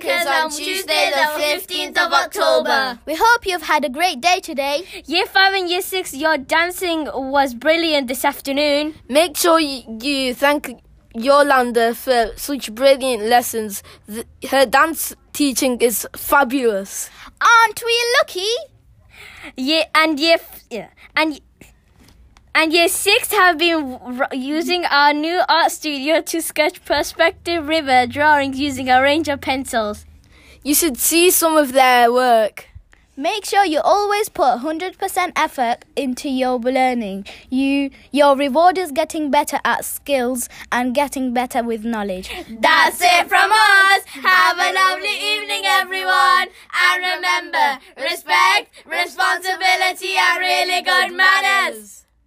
Crackers on Tuesday, the 15th of October. We hope you've had a great day today. Year 5 and Year 6, your dancing was brilliant this afternoon. Make sure you, you thank Yolanda for such brilliant lessons. Her dance teaching is fabulous. Aren't we lucky? Yeah, and year f- yeah, and and year six have been using our new art studio to sketch perspective river drawings using a range of pencils. You should see some of their work. Make sure you always put 100% effort into your learning. You, your reward is getting better at skills and getting better with knowledge. That's it from us. Have a lovely evening, everyone. And remember, respect, responsibility, and really good manners.